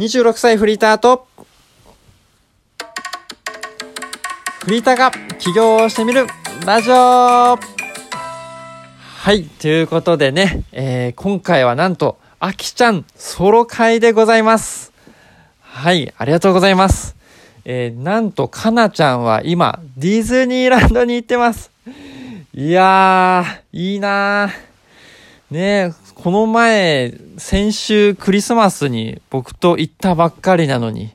26歳フリーターと、フリーターが起業をしてみるラジオはい、ということでね、えー、今回はなんと、あきちゃんソロ会でございます。はい、ありがとうございます。えー、なんと、かなちゃんは今、ディズニーランドに行ってます。いやー、いいなー。ね、この前、先週クリスマスに僕と行ったばっかりなのに、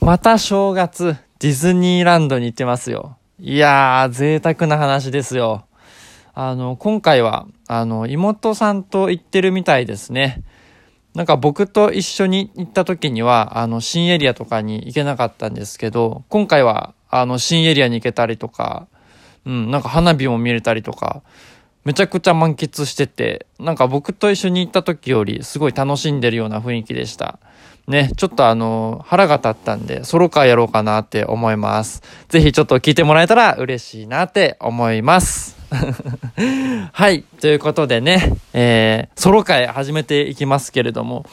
また正月、ディズニーランドに行ってますよ。いやー、贅沢な話ですよ。あの、今回は、あの、妹さんと行ってるみたいですね。なんか僕と一緒に行った時には、あの、新エリアとかに行けなかったんですけど、今回は、あの、新エリアに行けたりとか、うん、なんか花火も見れたりとか、めちゃくちゃ満喫してて、なんか僕と一緒に行った時よりすごい楽しんでるような雰囲気でした。ね、ちょっとあの、腹が立ったんで、ソロ会やろうかなって思います。ぜひちょっと聞いてもらえたら嬉しいなって思います。はい。ということでね、えー、ソロ会始めていきますけれども。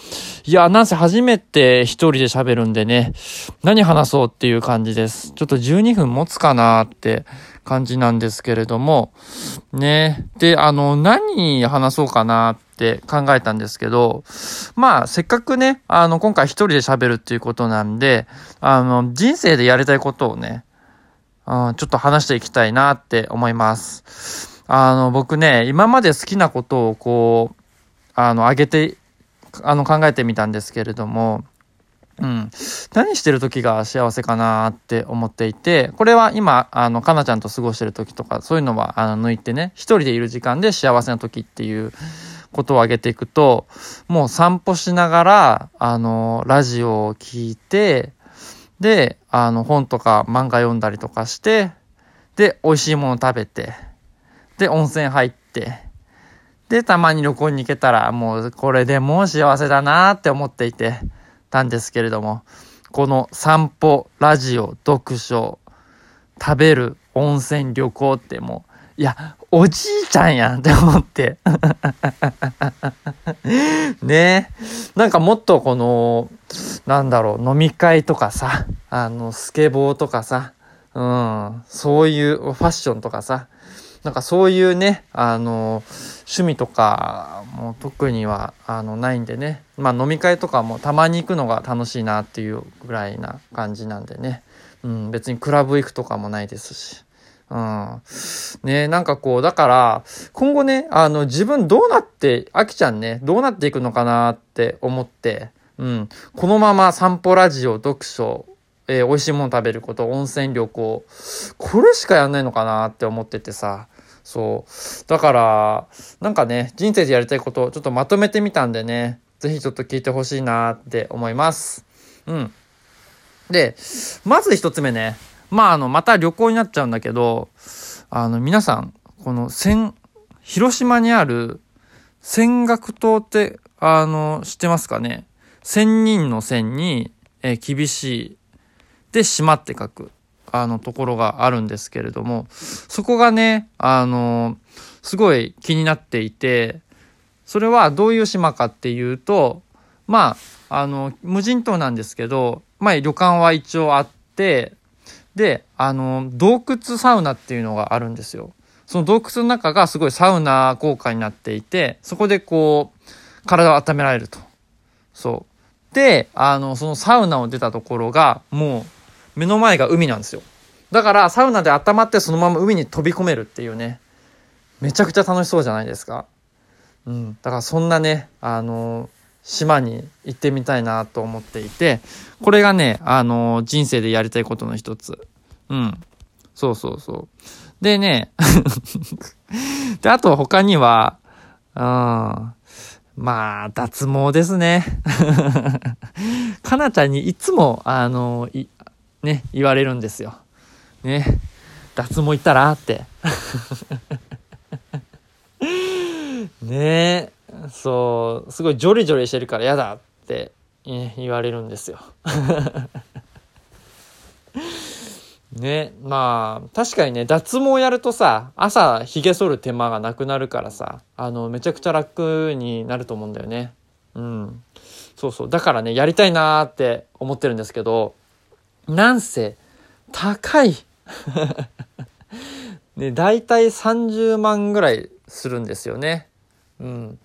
いや、なんせ初めて一人で喋るんでね、何話そうっていう感じです。ちょっと12分持つかなって感じなんですけれども、ね。で、あの、何話そうかなって考えたんですけど、まあ、せっかくね、あの、今回一人で喋るっていうことなんで、あの、人生でやりたいことをね、うん、ちょっと話していきたいなって思います。あの、僕ね、今まで好きなことをこう、あの、あげて、あの、考えてみたんですけれども、うん。何してる時が幸せかなって思っていて、これは今、あの、かなちゃんと過ごしてる時とか、そういうのは、あの、抜いてね、一人でいる時間で幸せな時っていうことを挙げていくと、もう散歩しながら、あの、ラジオを聞いて、で、あの、本とか漫画読んだりとかして、で、美味しいもの食べて、で、温泉入って、で、たまに旅行に行けたら、もうこれでもう幸せだなって思っていてたんですけれども、この散歩、ラジオ、読書、食べる、温泉、旅行ってもう、いや、おじいちゃんやんって思って。ねえ。なんかもっとこの、なんだろう、飲み会とかさ、あの、スケボーとかさ、うん、そういうファッションとかさ、なんかそういうね、あの、趣味とかも特にはあのないんでね、まあ飲み会とかもたまに行くのが楽しいなっていうぐらいな感じなんでね、うん、別にクラブ行くとかもないですし。うん。ねなんかこう、だから、今後ね、あの、自分どうなって、あきちゃんね、どうなっていくのかなって思って、うん。このまま散歩ラジオ、読書、えー美味しいもの食べること、温泉旅行、これしかやんないのかなって思っててさ、そう。だから、なんかね、人生でやりたいことをちょっとまとめてみたんでね、ぜひちょっと聞いてほしいなって思います。うん。で、まず一つ目ね、まあ、あの、また旅行になっちゃうんだけど、あの、皆さん、この、千、広島にある、千岳島って、あの、知ってますかね？千人の千に、えー厳しい、で、島って書く、あの、ところがあるんですけれども、そこがね、あの、すごい気になっていて、それはどういう島かっていうと、まあ、あの、無人島なんですけど、まあ、旅館は一応あって、で、あの、洞窟サウナっていうのがあるんですよ。その洞窟の中がすごいサウナ効果になっていて、そこでこう、体を温められると。そう。で、あの、そのサウナを出たところが、もう、目の前が海なんですよ。だから、サウナで温まってそのまま海に飛び込めるっていうね。めちゃくちゃ楽しそうじゃないですか。うん。だから、そんなね、あの、島に行ってみたいなと思っていて、これがね、あの、人生でやりたいことの一つ。うん。そうそうそう。でね、で、あと他には、うん。まあ、脱毛ですね。かなちゃんにいつも、あの、ね、言われるんですよ。ね。脱毛行ったらって。ねえ。そう、すごいジョリジョリしてるから嫌だって、ね言われるんですよ。ね、まあ、確かにね、脱毛やるとさ、朝髭剃る手間がなくなるからさ、あの、めちゃくちゃ楽になると思うんだよね。うん。そうそう。だからね、やりたいなーって思ってるんですけど、なんせ、高い。ね、だいたい30万ぐらいするんですよね。うん。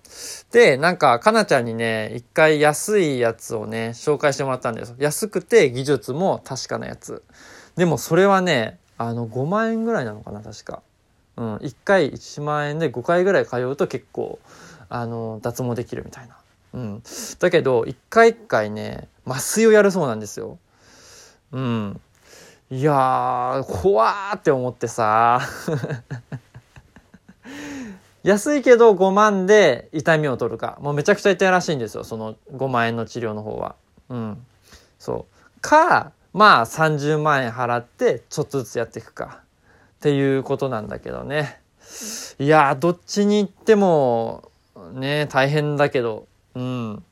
で、なんか、かなちゃんにね、一回安いやつをね、紹介してもらったんです安くて技術も確かなやつ。でもそれはね、あの、5万円ぐらいなのかな、確か。うん。1回1万円で5回ぐらい通うと結構、あの、脱毛できるみたいな。うん。だけど、1回1回ね、麻酔をやるそうなんですよ。うん。いや、怖ーって思ってさ。安いけど5万で痛みを取るか。もうめちゃくちゃ痛いらしいんですよ。その5万円の治療の方は。うん。そう。か、まあ30万円払ってちょっとずつやっていくか。っていうことなんだけどね。いやどっちに行っても、ね、大変だけど、うん。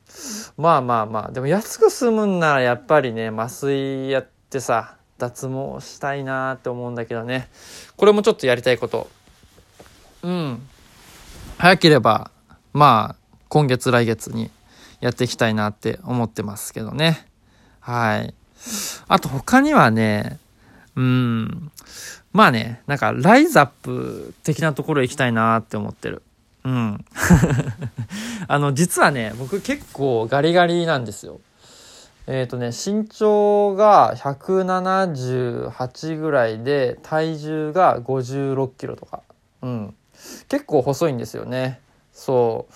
まあまあまあ、でも安く済むんならやっぱりね、麻酔やってさ、脱毛したいなって思うんだけどね。これもちょっとやりたいこと。うん。早ければ、まあ、今月来月にやっていきたいなって思ってますけどね。はい。あと他にはね、うん、まあね、なんかライズアップ的なところ行きたいなって思ってる。うん。あの、実はね、僕結構ガリガリなんですよ。えっ、ー、とね、身長が178ぐらいで、体重が56キロとか。うん。結構細いんですよね。そう。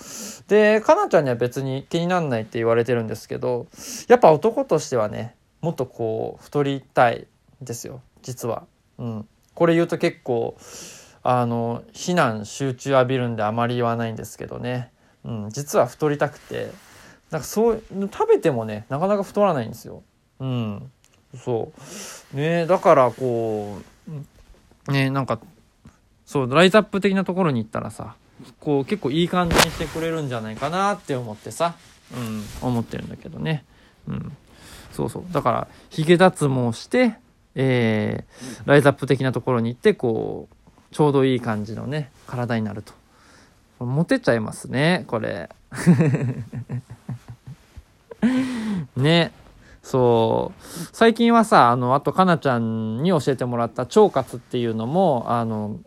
で、かなちゃんには別に気になんないって言われてるんですけど、やっぱ男としてはね、もっとこう、太りたいですよ。実は。うん。これ言うと結構、あの、非難集中浴びるんであまり言わないんですけどね。うん。実は太りたくて、なんかそう、食べてもね、なかなか太らないんですよ。うん。そう。ねだからこう、ねなんかそうライズアップ的なところに行ったらさこう結構いい感じにしてくれるんじゃないかなって思ってさ、うん、思ってるんだけどね。うん。そうそう。だから、ヒゲ脱毛して、えー、ライズアップ的なところに行って、こう、ちょうどいい感じのね、体になると。モテちゃいますね、これ。ね。そう。最近はさ、あの、あと、かなちゃんに教えてもらった腸活っていうのも、あの、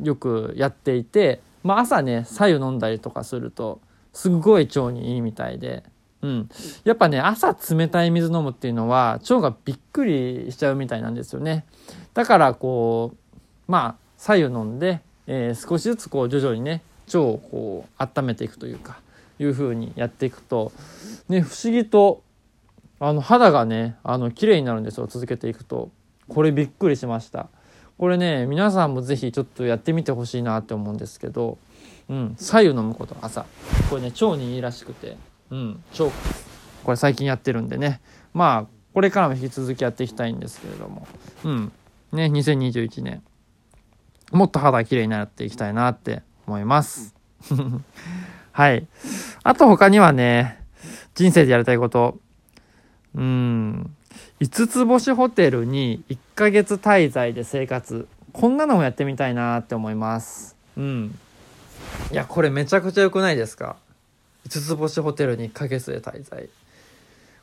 よくやっていて、まあ、朝ね白湯飲んだりとかするとすっごい腸にいいみたいで、うん、やっぱね朝冷たい水飲むっていうのは腸がびっくりしちゃうみたいなんですよねだからこうまあ白湯飲んで、えー、少しずつこう徐々にね腸をこう温めていくというかいう風にやっていくとね不思議とあの肌がねあの綺麗になるんですよ続けていくと。これびっくりしました。これね皆さんも是非ちょっとやってみてほしいなって思うんですけど、うん、左右飲むこと朝。これね腸にいいらしくて、うん、腸これ最近やってるんでね。まあこれからも引き続きやっていきたいんですけれども。うんね2021年。もっと肌きれいになっていきたいなって思います。はい。あと他にはね人生でやりたいこと。うん。5つ星ホテルに1ヶ月滞在で生活。こんなのもやってみたいなって思います。うん。いやこれめちゃくちゃ良くないですか？5つ星ホテルに1ヶ月で滞在。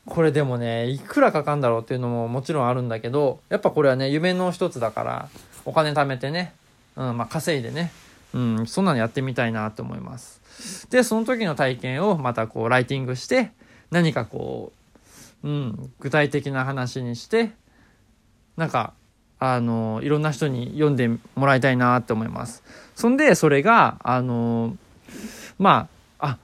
これでもねいくらかかんだろうっていうのももちろんあるんだけどやっぱこれはね夢の一つだからお金貯めてね、うんまあ、稼いでね、うん、そんなのやってみたいなって思いますでその時の体験をまたこうライティングして何かこううん、具体的な話にしてなんかあのいろんな人に読んでもらいたいなって思います。そんでそれがあのまああ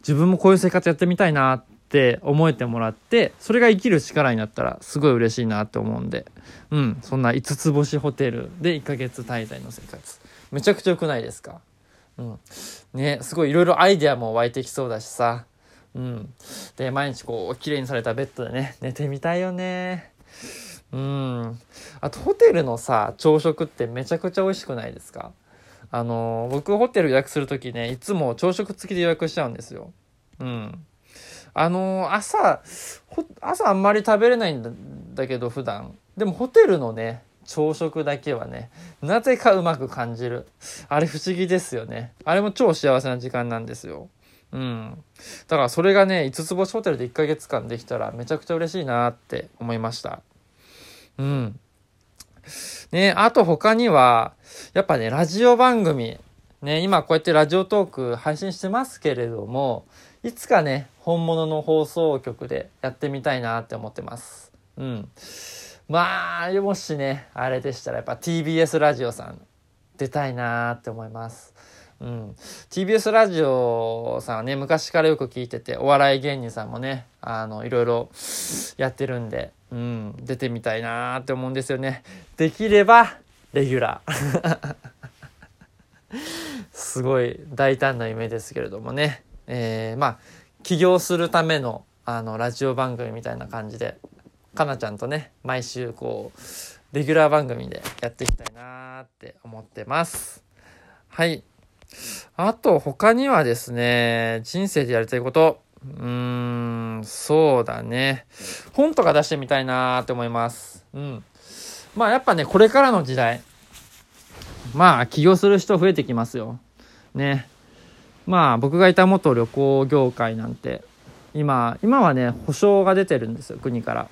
自分もこういう生活やってみたいなっって思えてもらってそれが生きる力になったらすごい嬉しいなって思うんで、うん、そんな5つ星ホテルで1ヶ月滞在の生活めちゃくちゃ良くないですか？うん、ねすごいいろいろアイデアも湧いてきそうだしさうん。で、毎日こう、綺麗にされたベッドでね、寝てみたいよね。うん。あと、ホテルのさ、朝食ってめちゃくちゃ美味しくないですか？あの、僕ホテル予約する時ね、いつも朝食付きで予約しちゃうんですよ。うん。あの、朝、朝あんまり食べれないんだけど、普段。でもホテルのね、朝食だけはね、なぜかうまく感じる。あれ不思議ですよね。あれも超幸せな時間なんですよ。うん。だからそれがね、5つ星ホテルで1ヶ月間できたらめちゃくちゃ嬉しいなって思いました。うん。ね、あと他には、やっぱね、ラジオ番組。ね、今こうやってラジオトーク配信してますけれども、いつかね、本物の放送局でやってみたいなって思ってます。うん。まあ、もしね、あれでしたらやっぱ TBS ラジオさん出たいなって思います。うん。TBS ラジオさんはね、昔からよく聞いてて、お笑い芸人さんもね、あの、いろいろやってるんで、うん、出てみたいなって思うんですよね。できれば、レギュラー。すごい大胆な夢ですけれどもね。えー、まあ、起業するための、あの、ラジオ番組みたいな感じで、かなちゃんとね、毎週こう、レギュラー番組でやっていきたいなって思ってます。はい。あと、他にはですね、人生でやりたいこと、うーん、そうだね。本とか出してみたいなって思います。うん。まあやっぱね、これからの時代、まあ起業する人増えてきますよ。ね。まあ僕がいた元旅行業界なんて、今、今はね、保証が出てるんですよ、国から。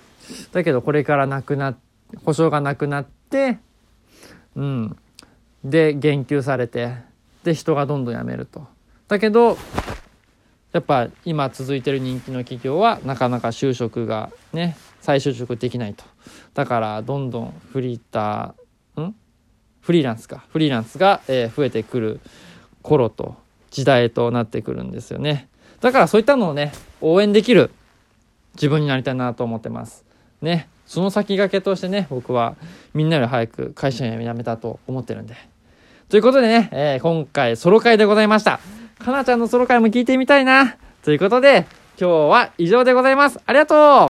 だけどこれからなくなっ、保証がなくなって、うん。で、言及されて、で、人がどんどん辞めると。だけど、やっぱ今続いてる人気の企業はなかなか就職がね、再就職できないと。だからどんどんフリーター、ん？フリーランスか。フリーランスが、えー増えてくる頃と時代となってくるんですよね。だからそういったのをね、応援できる自分になりたいなと思ってます。ね。その先駆けとしてね、僕はみんなより早く会社員を辞めたと思ってるんで。ということでね、えー今回ソロ会でございました。かなちゃんのソロ会も聞いてみたいな。ということで、今日は以上でございます。ありがとう